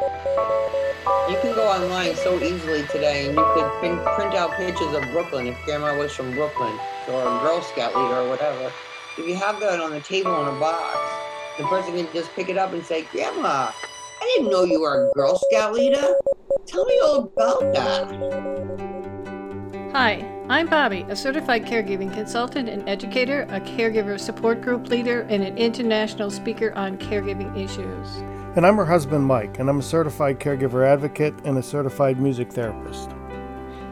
You can go online so easily today, and you could print, print out pictures of Brooklyn if Grandma was from Brooklyn, or a Girl Scout leader, or whatever. If you have that on the table in a box, the person can just pick it up and say, Grandma, I didn't know you were a Girl Scout leader. Tell me all about that. Hi, I'm Bobbi, a certified caregiving consultant and educator, a caregiver support group leader, and an international speaker on caregiving issues. And I'm her husband, Mike, and I'm a certified caregiver advocate and a certified music therapist.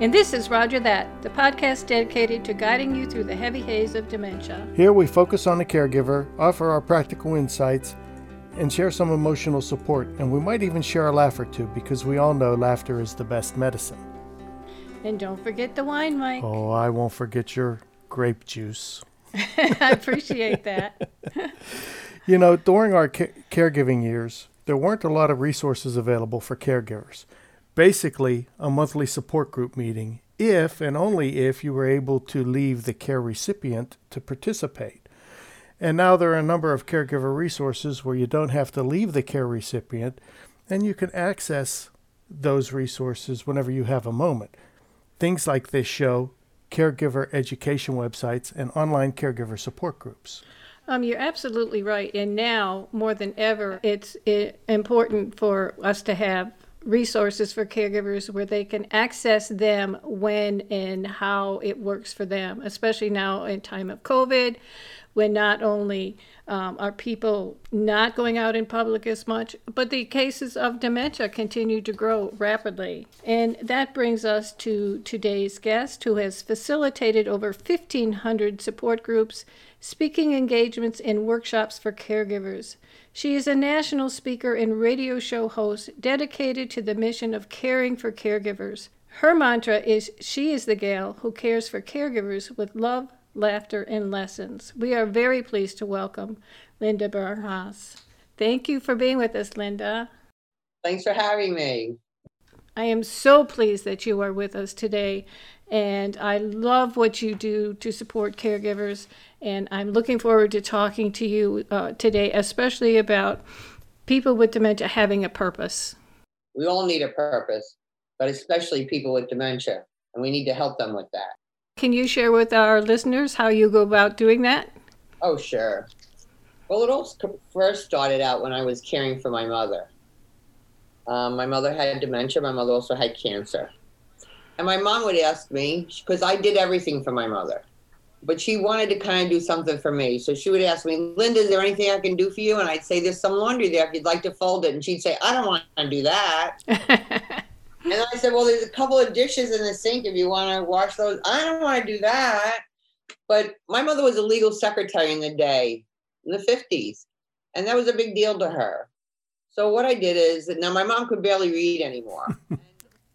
And this is Rodger That, the podcast dedicated to guiding you through the heavy haze of dementia. Here we focus on the caregiver, offer our practical insights, and share some emotional support, and we might even share a laugh or two because we all know laughter is the best medicine. And don't forget the wine, Mike. Oh, I won't forget your grape juice. I appreciate that. you know, during our ca- caregiving years, there weren't a lot of resources available for caregivers. Basically, a monthly support group meeting, if and only if you were able to leave the care recipient to participate. And now there are a number of caregiver resources where you don't have to leave the care recipient and you can access those resources whenever you have a moment. Things like this show, caregiver education websites, and online caregiver support groups. Um, you're absolutely right. And now, more than ever, it's important for us to have resources for caregivers where they can access them when and how it works for them, especially now in time of COVID, when not only um, are people not going out in public as much, but the cases of dementia continue to grow rapidly. And that brings us to today's guest, who has facilitated over 1,500 support groups, speaking engagements, and workshops for caregivers. She is a national speaker and radio show host dedicated to the mission of caring for caregivers. Her mantra is She is the gal who cares for caregivers with love, laughter, and lessons. We are very pleased to welcome Linda Burhans. Thank you for being with us, Linda. Thanks for having me. I am so pleased that you are with us today, and I love what you do to support caregivers. And I'm looking forward to talking to you uh, today, especially about people with dementia having a purpose. We all need a purpose, but especially people with dementia, and we need to help them with that. Can you share with our listeners how you go about doing that? Oh, sure. Well, it all first started out when I was caring for my mother. Um, my mother had dementia. My mother also had cancer. And my mom would ask me, because I did everything for my mother, but she wanted to kind of do something for me. So she would ask me, Linda, is there anything I can do for you? And I'd say, There's some laundry there if you'd like to fold it. And she'd say, I don't want to do that. And I said, well, there's a couple of dishes in the sink if you want to wash those. I don't want to do that. But my mother was a legal secretary in the day, in the 50s, and that was a big deal to her. So what I did is, now my mom could barely read anymore.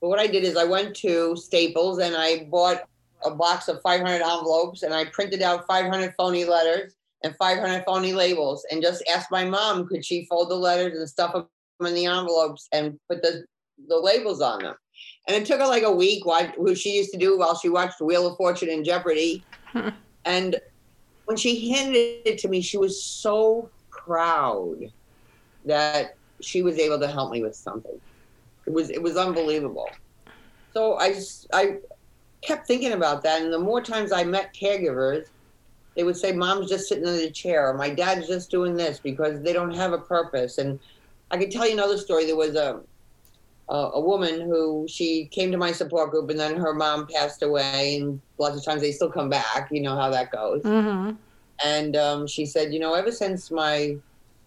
but what I did is I went to Staples and I bought a box of 500 envelopes and I printed out 500 phony letters and 500 phony labels and just asked my mom, could she fold the letters and stuff them in the envelopes and put the the labels on them. And it took her like a week, what she used to do while she watched Wheel of Fortune and Jeopardy. and when she handed it to me, she was so proud that she was able to help me with something. It was it was unbelievable. So I I kept thinking about that, and the more times I met caregivers, they would say, "Mom's just sitting in the chair," or "My dad's just doing this," because they don't have a purpose. And I could tell you another story. There was a uh, a woman who she came to my support group and then her mom passed away and lots of times they still come back you know how that goes mm-hmm. and um, she said you know ever since my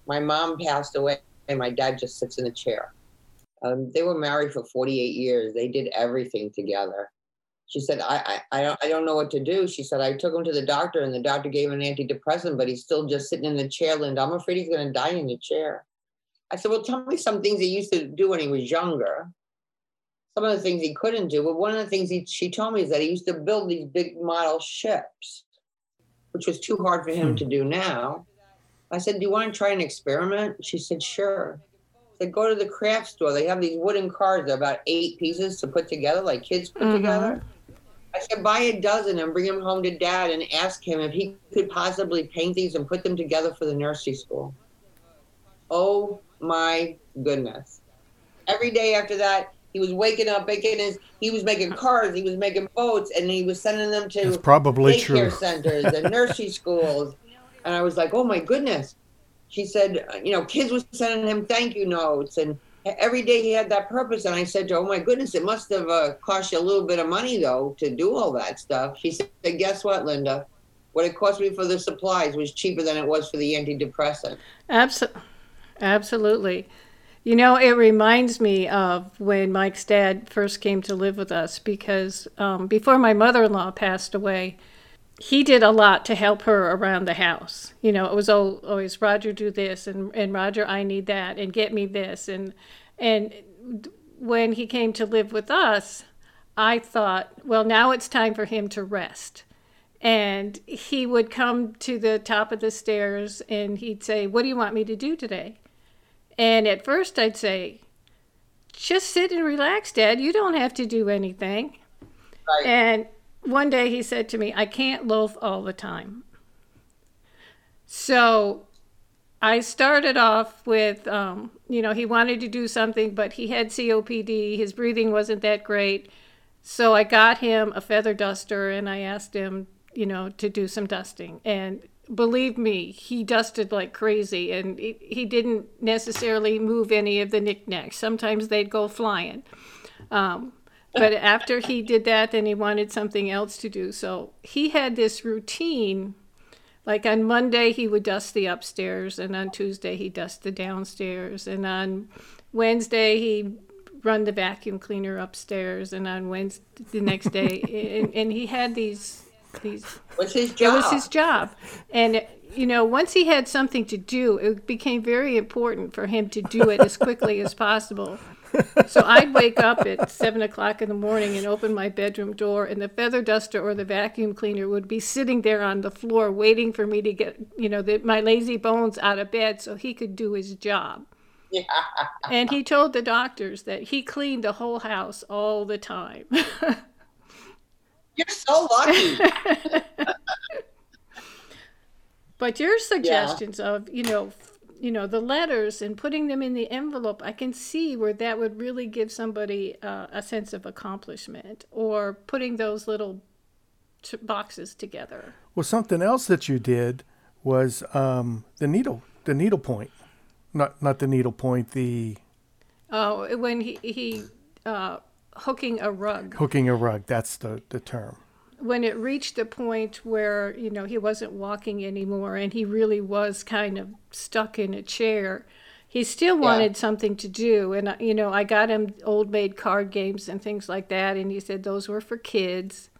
my mom passed away my dad just sits in a chair um, they were married for 48 years they did everything together she said I, I, I, don't, I don't know what to do she said i took him to the doctor and the doctor gave him an antidepressant but he's still just sitting in the chair linda i'm afraid he's going to die in the chair I said, Well, tell me some things he used to do when he was younger. Some of the things he couldn't do. But one of the things he, she told me is that he used to build these big model ships, which was too hard for him hmm. to do now. I said, Do you want to try an experiment? She said, Sure. Said, Go to the craft store. They have these wooden cars, they're about eight pieces to put together, like kids put mm-hmm. together. I said, buy a dozen and bring them home to dad and ask him if he could possibly paint these and put them together for the nursery school. Oh my goodness. every day after that, he was waking up, making his, he was making cars, he was making boats, and he was sending them to It's probably daycare true. centers and nursery schools. And I was like, oh my goodness. She said, you know, kids were sending him thank you notes, and every day he had that purpose. And I said to her, oh my goodness, it must have uh, cost you a little bit of money though to do all that stuff. She said, guess what, Linda? What it cost me for the supplies was cheaper than it was for the antidepressant. Abso- absolutely. You know, it reminds me of when Mike's dad first came to live with us because um, before my mother in law passed away, he did a lot to help her around the house. You know, it was al- always Rodger do this and and Rodger I need that and get me this and and when he came to live with us, I thought, well, now it's time for him to rest. And he would come to the top of the stairs and he'd say, "What do you want me to do today?" And at first I'd say, "Just sit and relax, Dad. You don't have to do anything." Right. And one day he said to me, I can't loaf all the time. So I started off with, um, you know, he wanted to do something, but he had COPD. His breathing wasn't that great. So I got him a feather duster and I asked him, you know, to do some dusting. And believe me, he dusted like crazy and he, he didn't necessarily move any of the knickknacks. Sometimes they'd go flying. Um, but after he did that, then he wanted something else to do. So he had this routine. Like on Monday, he would dust the upstairs, and on Tuesday, he'd dust the downstairs, and on Wednesday, he'd run the vacuum cleaner upstairs, and on Wednesday, the next day, and, and he had these these What's his it job? was his job. And, you know, once he had something to do, it became very important for him to do it as quickly as possible. So I'd wake up at seven o'clock in the morning and open my bedroom door, and the feather duster or the vacuum cleaner would be sitting there on the floor waiting for me to get, you know, the, my lazy bones out of bed so he could do his job. yeah. And he told the doctors that he cleaned the whole house all the time. You're so lucky. But your suggestions of, you know, you know, the letters and putting them in the envelope, I can see where that would really give somebody uh, a sense of accomplishment or putting those little t- boxes together. Well, something else that you did was um, the needle, the needle point, not not the needle point, the Oh, when he, he uh, hooking a rug. hooking a rug. That's the the term. When it reached the point where you know he wasn't walking anymore and he really was kind of stuck in a chair he still wanted something to do. And you know i got him old maid card games and things like that and he said those were for kids.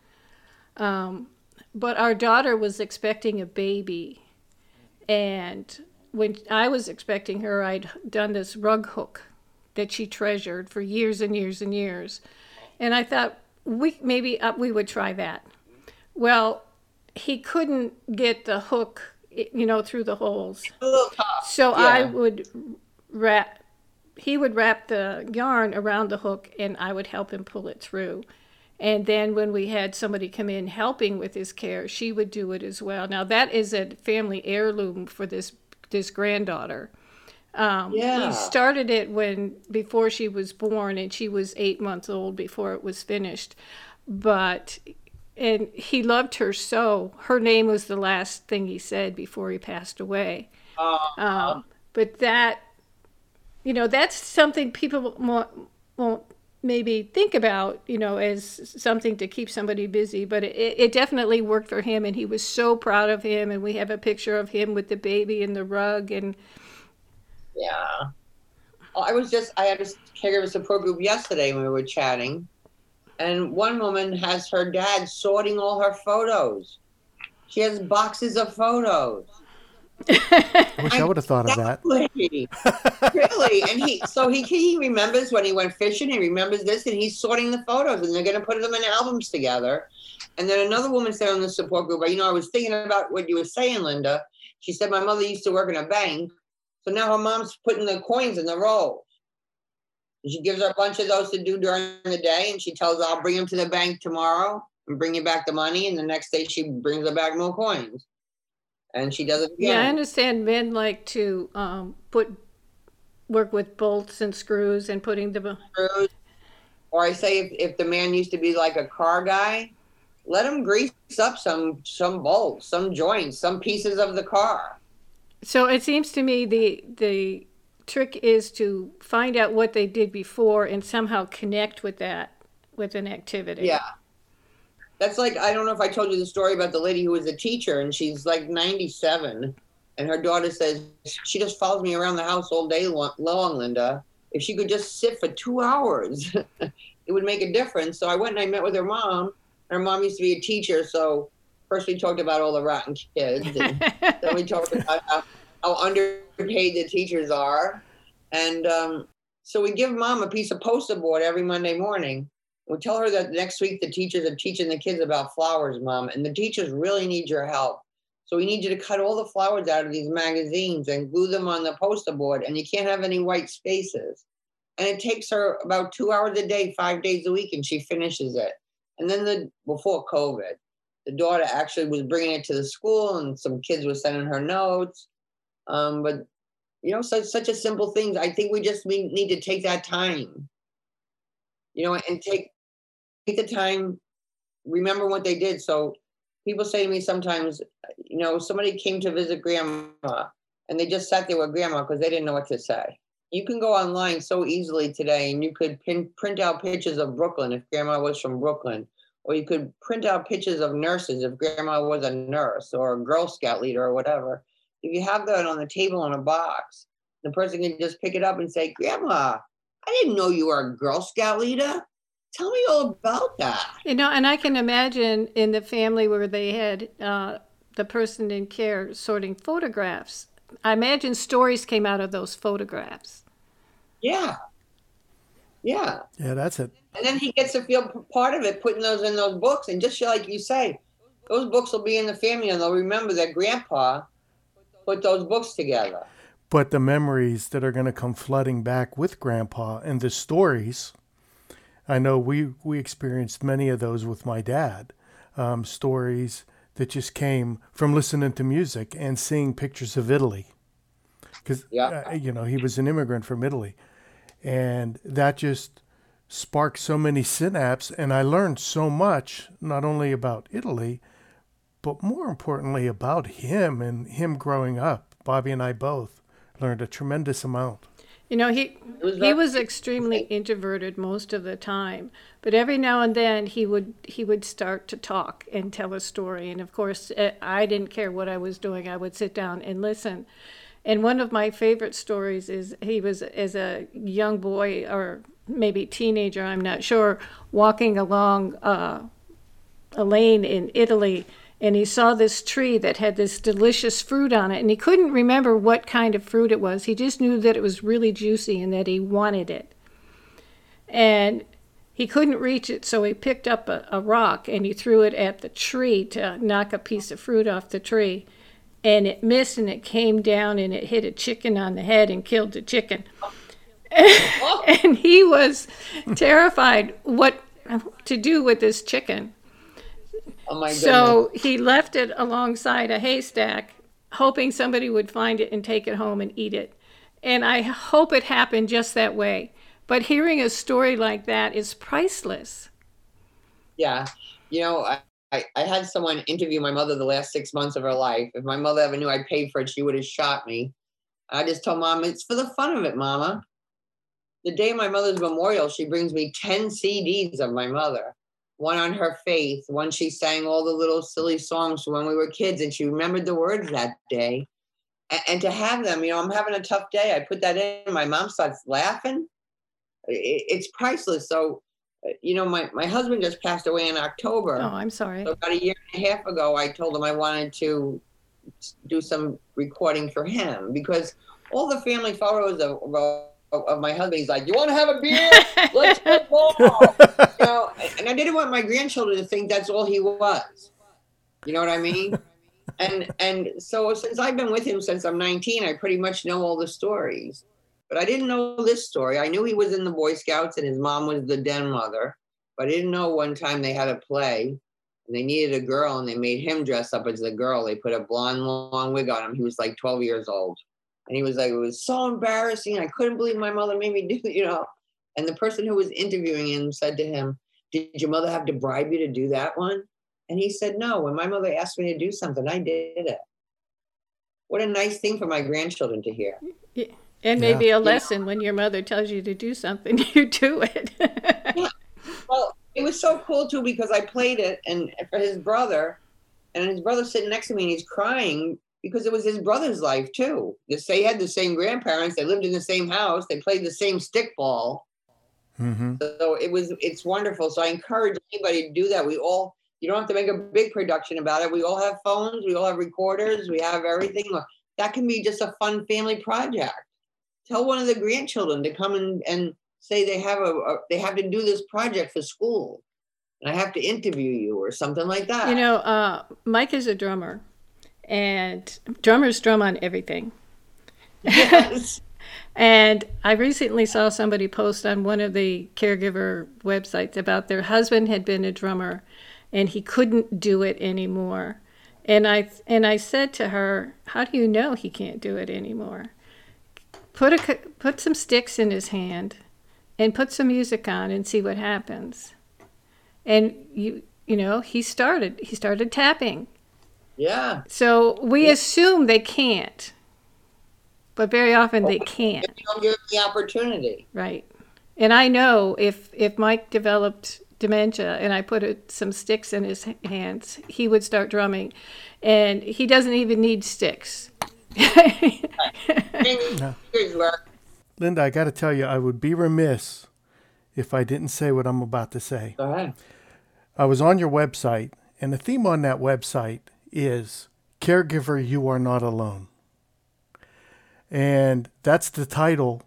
Um, but our daughter was expecting a baby. And when i was expecting her i'd done this rug hook that she treasured for years and years and years. And i thought we maybe uh, we would try that. Well he couldn't get the hook you know through the holes. A little tough. so i would wrap he would wrap the yarn around the hook and i would help him pull it through. And then when we had somebody come in helping with his care she would do it as well. Now that is a family heirloom for this this granddaughter um, Yeah. He started it when before she was born, and she was eight months old before it was finished. But and he loved her so. Her name was the last thing he said before he passed away. Um, but that, you know, that's something people won't, won't maybe think about, you know, as something to keep somebody busy. But it, it definitely worked for him, and he was so proud of him. And we have a picture of him with the baby in the rug, and Yeah. I was just, I had a caregiver support group yesterday when we were chatting. And one woman has her dad sorting all her photos. She has boxes of photos. I wish I would have thought of that. Really? really? And he, so he, he remembers when he went fishing, he remembers this, and he's sorting the photos, and they're going to put them in albums together. And then another woman said on the support group, but you know, I was thinking about what you were saying, Linda. She said, my mother used to work in a bank. So now her mom's putting the coins in the rolls. And she gives her a bunch of those to do during the day, and she tells her, I'll bring them to the bank tomorrow and bring you back the money. And the next day she brings her back more coins. And she does it again. Yeah, I understand men like to um, put work with bolts and screws and putting the screws. Or I say if, if the man used to be like a car guy, let him grease up some some bolts, some joints, some pieces of the car. So it seems to me the the trick is to find out what they did before and somehow connect with that with an activity. Yeah. That's like I don't know if I told you the story about the lady who was a teacher and she's like 97 and her daughter says she just follows me around the house all day long, Linda. If she could just sit for 2 hours, it would make a difference. So I went and I met with her mom. Her mom used to be a teacher, so first we talked about all the rotten kids and then we talked about how, how underpaid the teachers are. And um, so we give mom a piece of poster board every Monday morning we tell her that next week the teachers are teaching the kids about flowers, mom, and the teachers really need your help. So we need you to cut all the flowers out of these magazines and glue them on the poster board, and you can't have any white spaces. And it takes her about two hours a day, five days a week, and she finishes it. And then the before COVID, the daughter actually was bringing it to the school, and some kids were sending her notes. Um, but you know, such such a simple thing. I think we just we need to take that time, you know, and take take the time, remember what they did. So people say to me sometimes, you know, somebody came to visit grandma and they just sat there with grandma because they didn't know what to say. You can go online so easily today and you could pin, print out pictures of Brooklyn if grandma was from Brooklyn, or you could print out pictures of nurses if grandma was a nurse or a Girl Scout leader or whatever. If you have that on the table in a box, the person can just pick it up and say, Grandma, I didn't know you were a Girl Scout leader. Tell me all about that. You know, and I can imagine in the family where they had uh, the person in care sorting photographs. I imagine stories came out of those photographs. Yeah. Yeah. Yeah, that's it. And then he gets to feel part of it, putting those in those books. And just like you say, those books will be in the family and they'll remember that grandpa put those books together. But the memories that are going to come flooding back with grandpa and the stories I know we we experienced many of those with my dad. Um, stories that just came from listening to music and seeing pictures of Italy, because yeah. uh, you know he was an immigrant from Italy, and that just sparked so many synapses. And I learned so much, not only about Italy, but more importantly about him and him growing up. Bobbi and I both learned a tremendous amount. You know, he was he was extremely introverted most of the time, but every now and then he would he would start to talk and tell a story. And of course, eh, I didn't care what I was doing; I would sit down and listen. And one of my favorite stories is he was as a young boy or maybe teenager, I'm not sure, walking along uh, a lane in Italy and he saw this tree that had this delicious fruit on it and he couldn't remember what kind of fruit it was. He just knew that it was really juicy and that he wanted it. And he couldn't reach it so he picked up a, a rock and he threw it at the tree to knock a piece of fruit off the tree and it missed and it came down and it hit a chicken on the head and killed the chicken oh. and he was terrified what to do with this chicken Oh my so he left it alongside a haystack, hoping somebody would find it and take it home and eat it. And I hope it happened just that way. But hearing a story like that is priceless. Yeah. You know, I, I, I had someone interview my mother the last six months of her life. If my mother ever knew I paid for it, she would have shot me. I just told mom, it's for the fun of it, mama. The day of my mother's memorial, she brings me 10 CDs of my mother one on her faith, one she sang all the little silly songs when we were kids and she remembered the words that day. And, and to have them, you know, I'm having a tough day. I put that in, my mom starts laughing. It, it's priceless. So, you know, my, my husband just passed away in October. Oh, I'm sorry. So about a year and a half ago, I told him I wanted to do some recording for him because all the family photos of, of of my husband. He's like, "You want to have a beer? Let's go." you know, and I didn't want my grandchildren to think that's all he was. You know what I mean? and and so since I've been with him since I'm 19, I pretty much know all the stories. But I didn't know this story. I knew he was in the Boy Scouts and his mom was the den mother. But I didn't know one time they had a play and they needed a girl and they made him dress up as the girl. They put a blonde long wig on him. He was like 12 years old. And he was like, it was so embarrassing. I couldn't believe my mother made me do it, you know. And the person who was interviewing him said to him, Did your mother have to bribe you to do that one? And he said, No, when my mother asked me to do something, I did it. What a nice thing for my grandchildren to hear. And maybe a lesson when your mother tells you to do something, you do it. yeah. Well, it was so cool too because I played it and for his brother, and his brother sitting next to me and he's crying because it was his brother's life too. They had the same grandparents, they lived in the same house, they played the same stickball. Mm-hmm. So it was it's wonderful. So I encourage anybody to do that. We all you don't have to make a big production about it. We all have phones, we all have recorders, we have everything. That can be just a fun family project. Tell one of the grandchildren to come and, and say they have a, a they have to do this project for school and I have to interview you or something like that. You know, uh, Mike is a drummer, and drummers drum on everything. Yes. and I recently saw somebody post on one of the caregiver websites about their husband had been a drummer, and he couldn't do it anymore. And I and I said to her, "How do you know he can't do it anymore? Put a put some sticks in his hand, and put some music on, and see what happens." and you you know he started he started tapping. Yeah. So we yeah. assume they can't but very often they can't. you don't give them the opportunity. Right. And i know if if mike developed dementia and i put a, some sticks in his hands he would start drumming. And he doesn't even need sticks linda i got to tell you i would be remiss if i didn't say what i'm about to say go ahead I was on your website, and the theme on that website is Caregiver, You Are Not Alone. And that's the title,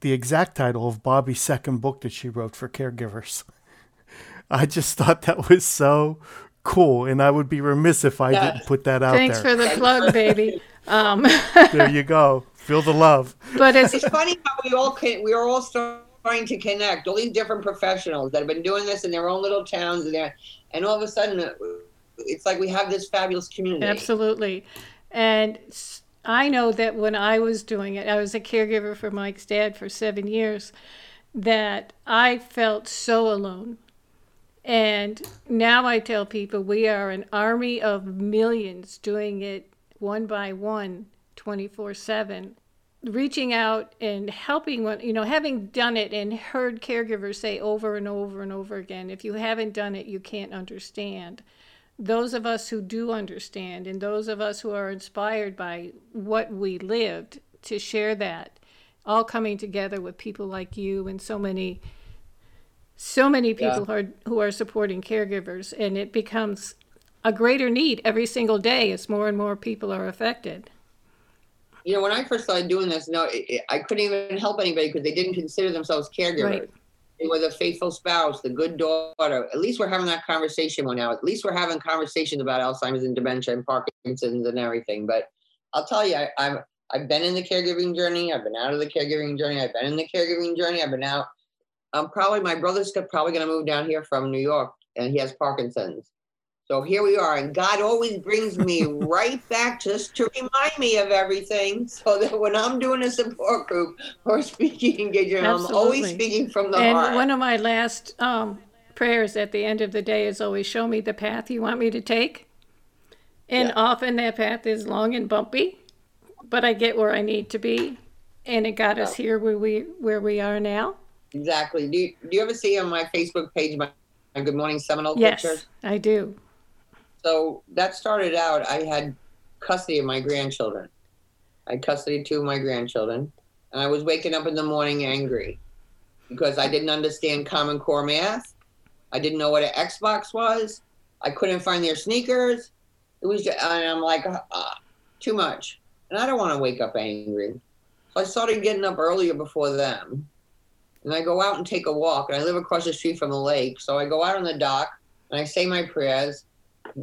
the exact title of Bobbi's second book that she wrote for caregivers. I just thought that was so cool, and I would be remiss if I yeah. didn't put that out Thanks there. Thanks for the plug, baby. Um. there you go. Feel the love. But it's, it's funny how we all can, we are all starting to connect all these different professionals that have been doing this in their own little towns and there and all of a sudden uh, it's like we have this fabulous community absolutely and i know that when i was doing it i was a caregiver for mike's dad for seven years that i felt so alone and now i tell people we are an army of millions doing it one by one 24 7 reaching out and helping when you know having done it and heard caregivers say over and over and over again if you haven't done it you can't understand those of us who do understand and those of us who are inspired by what we lived to share that all coming together with people like you and so many so many people yeah. who are who are supporting caregivers and it becomes a greater need every single day as more and more people are affected you know, when I first started doing this, no, it, I couldn't even help anybody because they didn't consider themselves caregivers. Right. They were the faithful spouse, the good daughter. At least we're having that conversation now. At least we're having conversations about Alzheimer's and dementia and Parkinson's and everything. But I'll tell you, I, I've I've been in the caregiving journey. I've been out of the caregiving journey. I've been in the caregiving journey. I've been out. I'm probably my brother's probably going to move down here from New York, and he has Parkinson's. So here we are, and God always brings me right back just to remind me of everything, so that when I'm doing a support group or speaking engagement, I'm always speaking from the and heart. And one of my last um, prayers at the end of the day is always, "Show me the path you want me to take." And yeah. often that path is long and bumpy, but I get where I need to be, and it got us here where we where we are now. Exactly. Do you, do you ever see on my Facebook page my, my Good Morning Seminole yes, pictures? Yes, I do. So that started out, I had custody of my grandchildren. I had custody of two of my grandchildren. And I was waking up in the morning angry because I didn't understand Common Core math. I didn't know what an Xbox was. I couldn't find their sneakers. It was, just, and I'm like, uh, too much. And I don't want to wake up angry. So I started getting up earlier before them. And I go out and take a walk. And I live across the street from the lake. So I go out on the dock and I say my prayers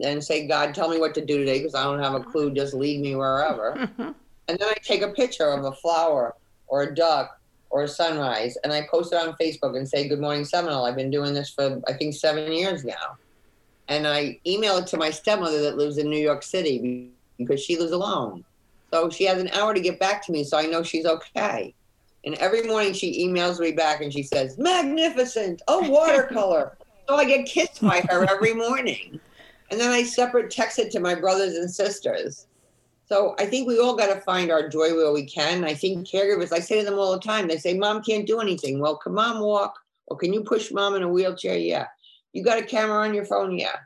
and say, God, tell me what to do today because I don't have a clue. Just lead me wherever. and then I take a picture of a flower or a duck or a sunrise and I post it on Facebook and say, Good morning, Seminole. I've been doing this for, I think, seven years now. And I email it to my stepmother that lives in New York City because she lives alone. So she has an hour to get back to me, so I know she's okay. And every morning she emails me back and she says, Magnificent, a watercolor. so I get kissed by her every morning. And then I separate text it to my brothers and sisters. So I think we all got to find our joy where we can. I think caregivers, I say to them all the time, they say, Mom can't do anything. Well, can mom walk? Or can you push mom in a wheelchair? Yeah. You got a camera on your phone? Yeah.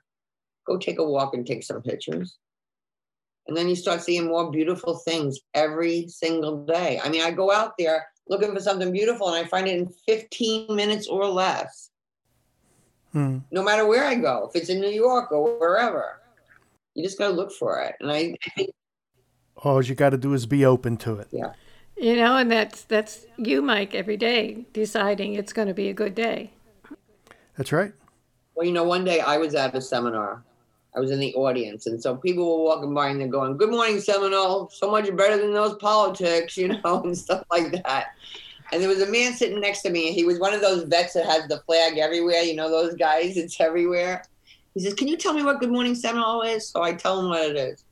Go take a walk and take some pictures. And then you start seeing more beautiful things every single day. I mean, I go out there looking for something beautiful and I find it in 15 minutes or less. Hmm. No matter where I go, if it's in New York or wherever, you just got to look for it. And I, I think All you got to do is be open to it. Yeah. You know, and that's that's you, Mike, every day deciding it's going to be a good day. That's right. Well, you know, one day I was at a seminar. I was in the audience, and so people were walking by and they're going, "Good morning, Seminole. So much better than those politics, you know, and stuff like that." And there was a man sitting next to me, and he was one of those vets that has the flag everywhere. You know, those guys. It's everywhere. He says, "Can you tell me what Good Morning Seminole is?" So I tell him what it is.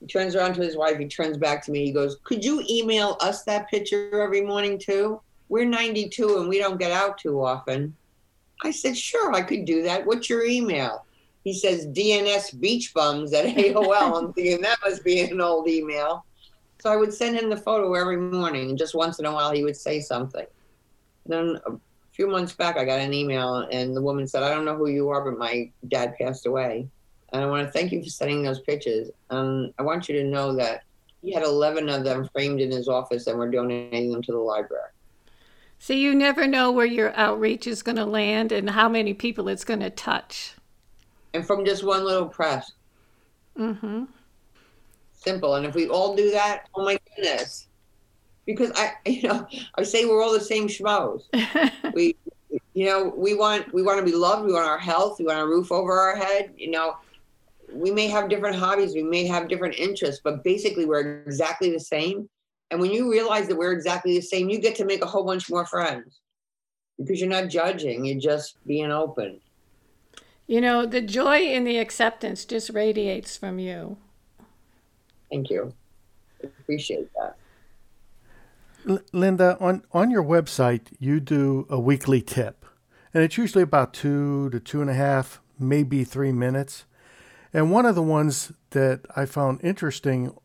He turns around to his wife. He turns back to me. He goes, "Could you email us that picture every morning too? We're 92 and we don't get out too often." I said, "Sure, I could do that. What's your email?" He says DNS beach bums at AOL. I'm thinking that must be an old email. So I would send him the photo every morning. and Just once in a while, he would say something. Then a few months back, I got an email, and the woman said, "I don't know who you are, but my dad passed away, and I want to thank you for sending those pictures. Um, I want you to know that he had 11 of them framed in his office, and we're donating them to the library." So you never know where your outreach is going to land and how many people it's going to touch. And from just one little press, Mm-hmm. Simple. And if we all do that, oh my goodness. Because I, you know, I say we're all the same schmoes. we, you know, we want we want to be loved. We want our health. We want a roof over our head. You know, we may have different hobbies. We may have different interests, but basically we're exactly the same. And when you realize that we're exactly the same, you get to make a whole bunch more friends because you're not judging. You're just being open. You know, the joy in the acceptance just radiates from you. Thank you. Appreciate that. L- Linda, on, on your website, you do a weekly tip, and it's usually about two to two and a half, maybe three minutes. And one of the ones that I found interesting,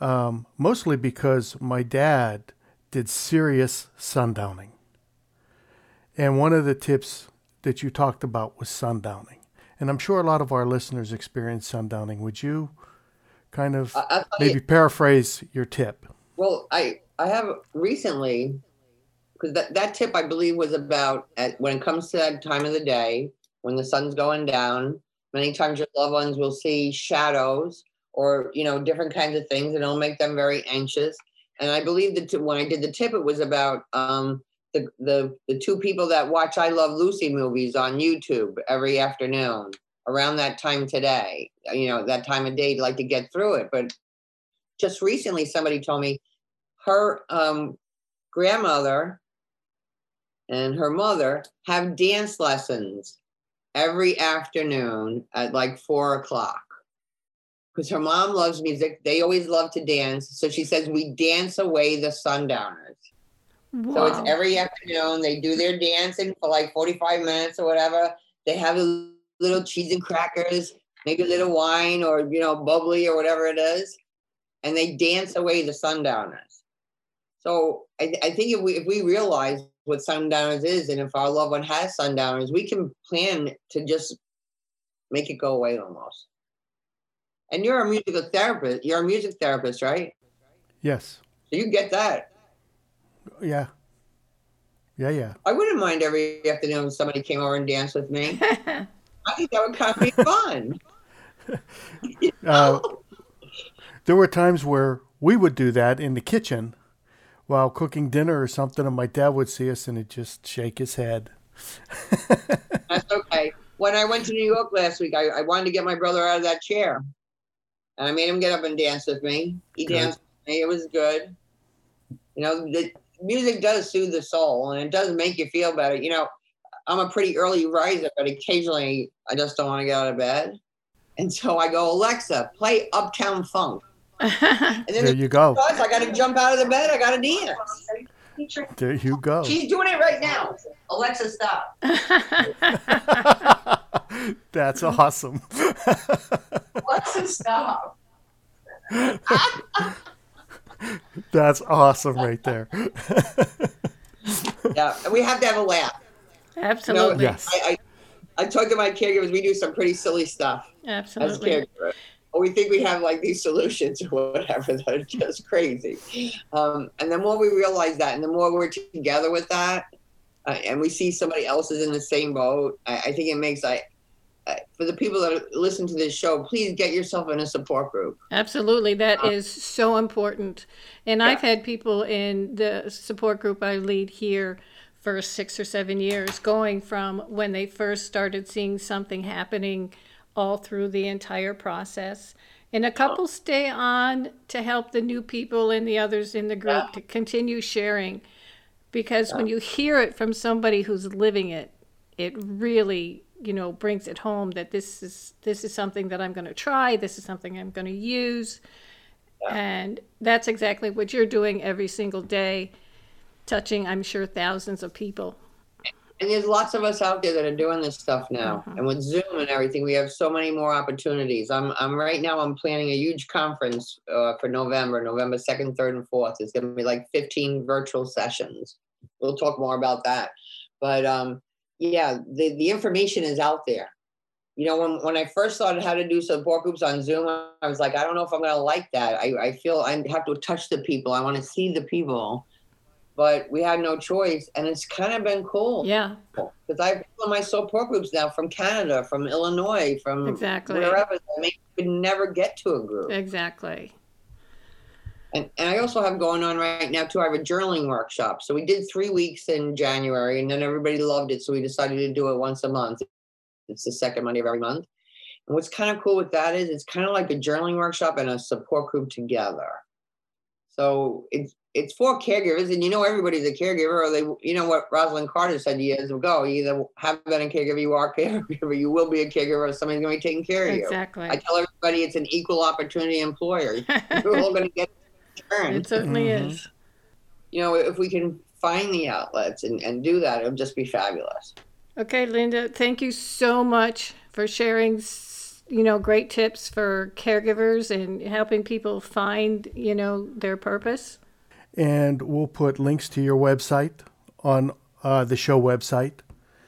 um, mostly because my dad did serious sundowning. And one of the tips that you talked about was sundowning. And I'm sure a lot of our listeners experience sundowning. Would you kind of I, tell maybe paraphrase your tip? Well, I I have recently because that, that tip I believe was about at, when it comes to that time of the day when the sun's going down. Many times your loved ones will see shadows or you know different kinds of things, and it'll make them very anxious. And I believe that when I did the tip, it was about um, the, the the two people that watch I Love Lucy movies on YouTube every afternoon around that time today. You know that time of day to like to get through it, but just recently somebody told me her um, grandmother and her mother have dance lessons every afternoon at like four o'clock. Because her mom loves music. They always love to dance. So she says we dance away the sundowners. So it's every afternoon they do their dancing for like 45 minutes or whatever. They have a little cheese and crackers maybe a little wine or you know bubbly or whatever it is and they dance away the sundowners so I, I think if we if we realize what sundowners is and if our loved one has sundowners we can plan to just make it go away almost and you're a musical therapist you're a music therapist right Yes. so you get that Yeah. Yeah, yeah. I wouldn't mind every afternoon somebody came over and danced with me. I think that would kind of be fun. Uh, there were times where we would do that in the kitchen while cooking dinner or something, and my dad would see us and he'd just shake his head. That's okay. When I went to New York last week, I, I wanted to get my brother out of that chair. And I made him get up and dance with me. He Good. danced with me. It was good. You know, the music does soothe the soul and it does make you feel better. You know, I'm a pretty early riser, but occasionally I just don't want to get out of bed. And so I go, Alexa, play Uptown Funk. and then There you go. starts, I got to jump out of the bed. I got to dance. There you go. She's doing it right now. Alexa, stop. That's awesome. Alexa, stop. That's awesome right there. Yeah, we have to have a laugh. You know, Absolutely. Yes. I, I, I talk to my caregivers. We do some pretty silly stuff as Absolutely. caregivers. We think we have like these solutions or whatever that are just crazy. Um, and the more we realize that, and the more we're together with that, uh, and we see somebody else is in the same boat, I, I think it makes I. Uh, for the people that listen to this show, please get yourself in a support group. Absolutely. That is so important. And I've had people in the support group I lead here for six or seven years, going from when they first started seeing something happening all through the entire process. And a couple stay on to help the new people and the others in the group to continue sharing. Because when you hear it from somebody who's living it, it really you know brings it home that this is this is something that I'm going to try this is something I'm going to use and that's exactly what you're doing every single day touching I'm sure thousands of people And there's lots of us out there that are doing this stuff now. And with Zoom and everything, we have so many more opportunities. I'm, I'm right now, I'm planning a huge conference uh, for November, November 2nd, 3rd, and 4th. It's going to be like 15 virtual sessions. We'll talk more about that. But um, yeah, the, the information is out there. You know, when, when I first started how to do support groups on Zoom, I was like, I don't know if I'm going to like that. I, I feel I have to touch the people. I want to see the people. But we had no choice. And it's kind of been cool yeah because I have people in my support groups now from Canada, from Illinois, from Exactly. wherever. I mean, you could never get to a group. exactly And, and I also have going on right now too. I have a journaling workshop. So we did three weeks in January, and then everybody loved it. So we decided to do it once a month. It's the second Monday of every month. And what's kind of cool with that is it's kind of like a journaling workshop and a support group together. So it's it's for caregivers, and you know everybody's a caregiver, or they, you know what Rosalynn Carter said years ago: you either have been a caregiver, you are a caregiver, you will be a caregiver, or somebody's going to be taking care of you. exactly I tell everybody it's an equal opportunity employer. You're all going to get a turn. it certainly Mhm. is You know, if we can find the outlets and, and do that, it'll just be fabulous. Okay, Linda, thank you so much for sharing, you know, great tips for caregivers and helping people find, you know, their purpose. And we'll put links to your website on uh, the show website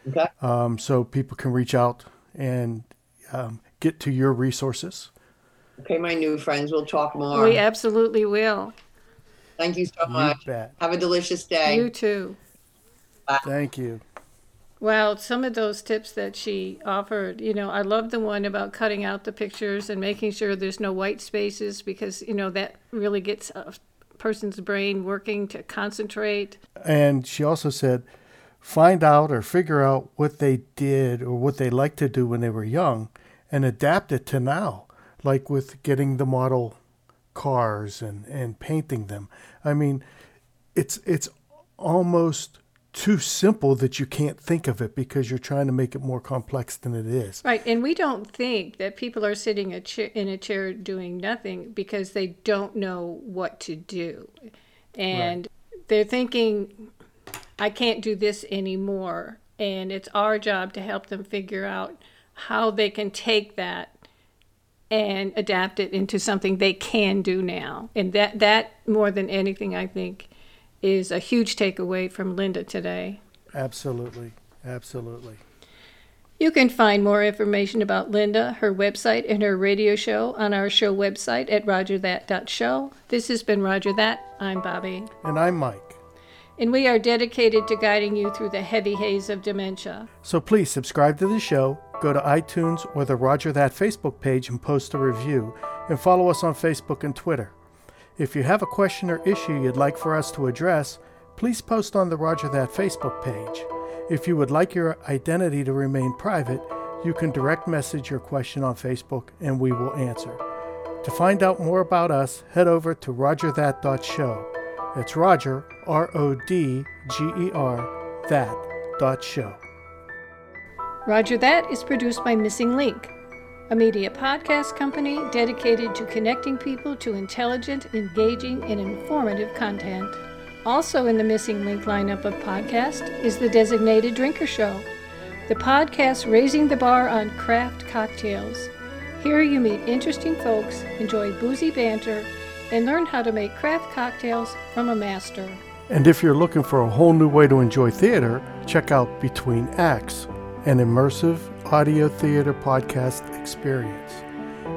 Okay. um, so people can reach out and um, get to your resources. Okay, my new friends, we'll talk more. We absolutely will. Thank you so You much. bet. Have a delicious day. You too. Thank you. Well, some of those tips that she offered, you know, I love the one about cutting out the pictures and making sure there's no white spaces because, you know, that really gets a person's brain working to concentrate. And she also said, find out or figure out what they did or what they liked to do when they were young and adapt it to now, like with getting the model cars and, and painting them. I mean, it's it's almost too simple that you can't think of it because you're trying to make it more complex than it is. Right, and we don't think that people are sitting a chair, in a chair doing nothing because they don't know what to do. And they're thinking, I can't do this anymore. And it's our job to help them figure out how they can take that and adapt it into something they can do now. And that, that more than anything, I think, is a huge takeaway from Linda today. Absolutely. Absolutely. You can find more information about Linda, her website, and her radio show on our show website at rodgerthat.show. This has been Rodger That. I'm Bobbi. And I'm Mike. And we are dedicated to guiding you through the heavy haze of dementia. So please subscribe to the show, go to iTunes or the Rodger That Facebook page and post a review, and follow us on Facebook and Twitter. If you have a question or issue you'd like for us to address, please post on the Rodger That Facebook page. If you would like your identity to remain private, you can direct message your question on Facebook and we will answer. To find out more about us, head over to rodgerthat.show. It's Rodger, R O D G E R, that dot show. Rodger That is produced by Missing Link. A media podcast company dedicated to connecting people to intelligent, engaging, and informative content. Also in the Missing Link lineup of podcasts is the Designated Drinker Show, the podcast raising the bar on craft cocktails. Here you meet interesting folks, enjoy boozy banter, and learn how to make craft cocktails from a master. And if you're looking for a whole new way to enjoy theater, check out Between Acts, an immersive audio theater podcast experience.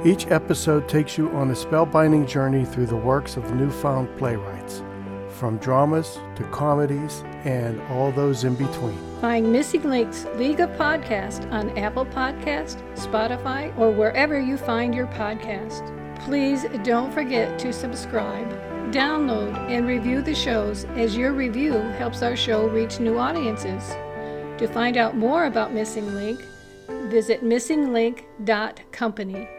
Each episode takes you on a spellbinding journey through the works of newfound playwrights, from dramas to comedies and all those in between. Find Missing Links League of Podcast on Apple Podcast, Spotify, or wherever you find your podcast. Please don't forget to subscribe, download, and review the shows as your review helps our show reach new audiences. To find out more about Missing Link, visit missinglink.company.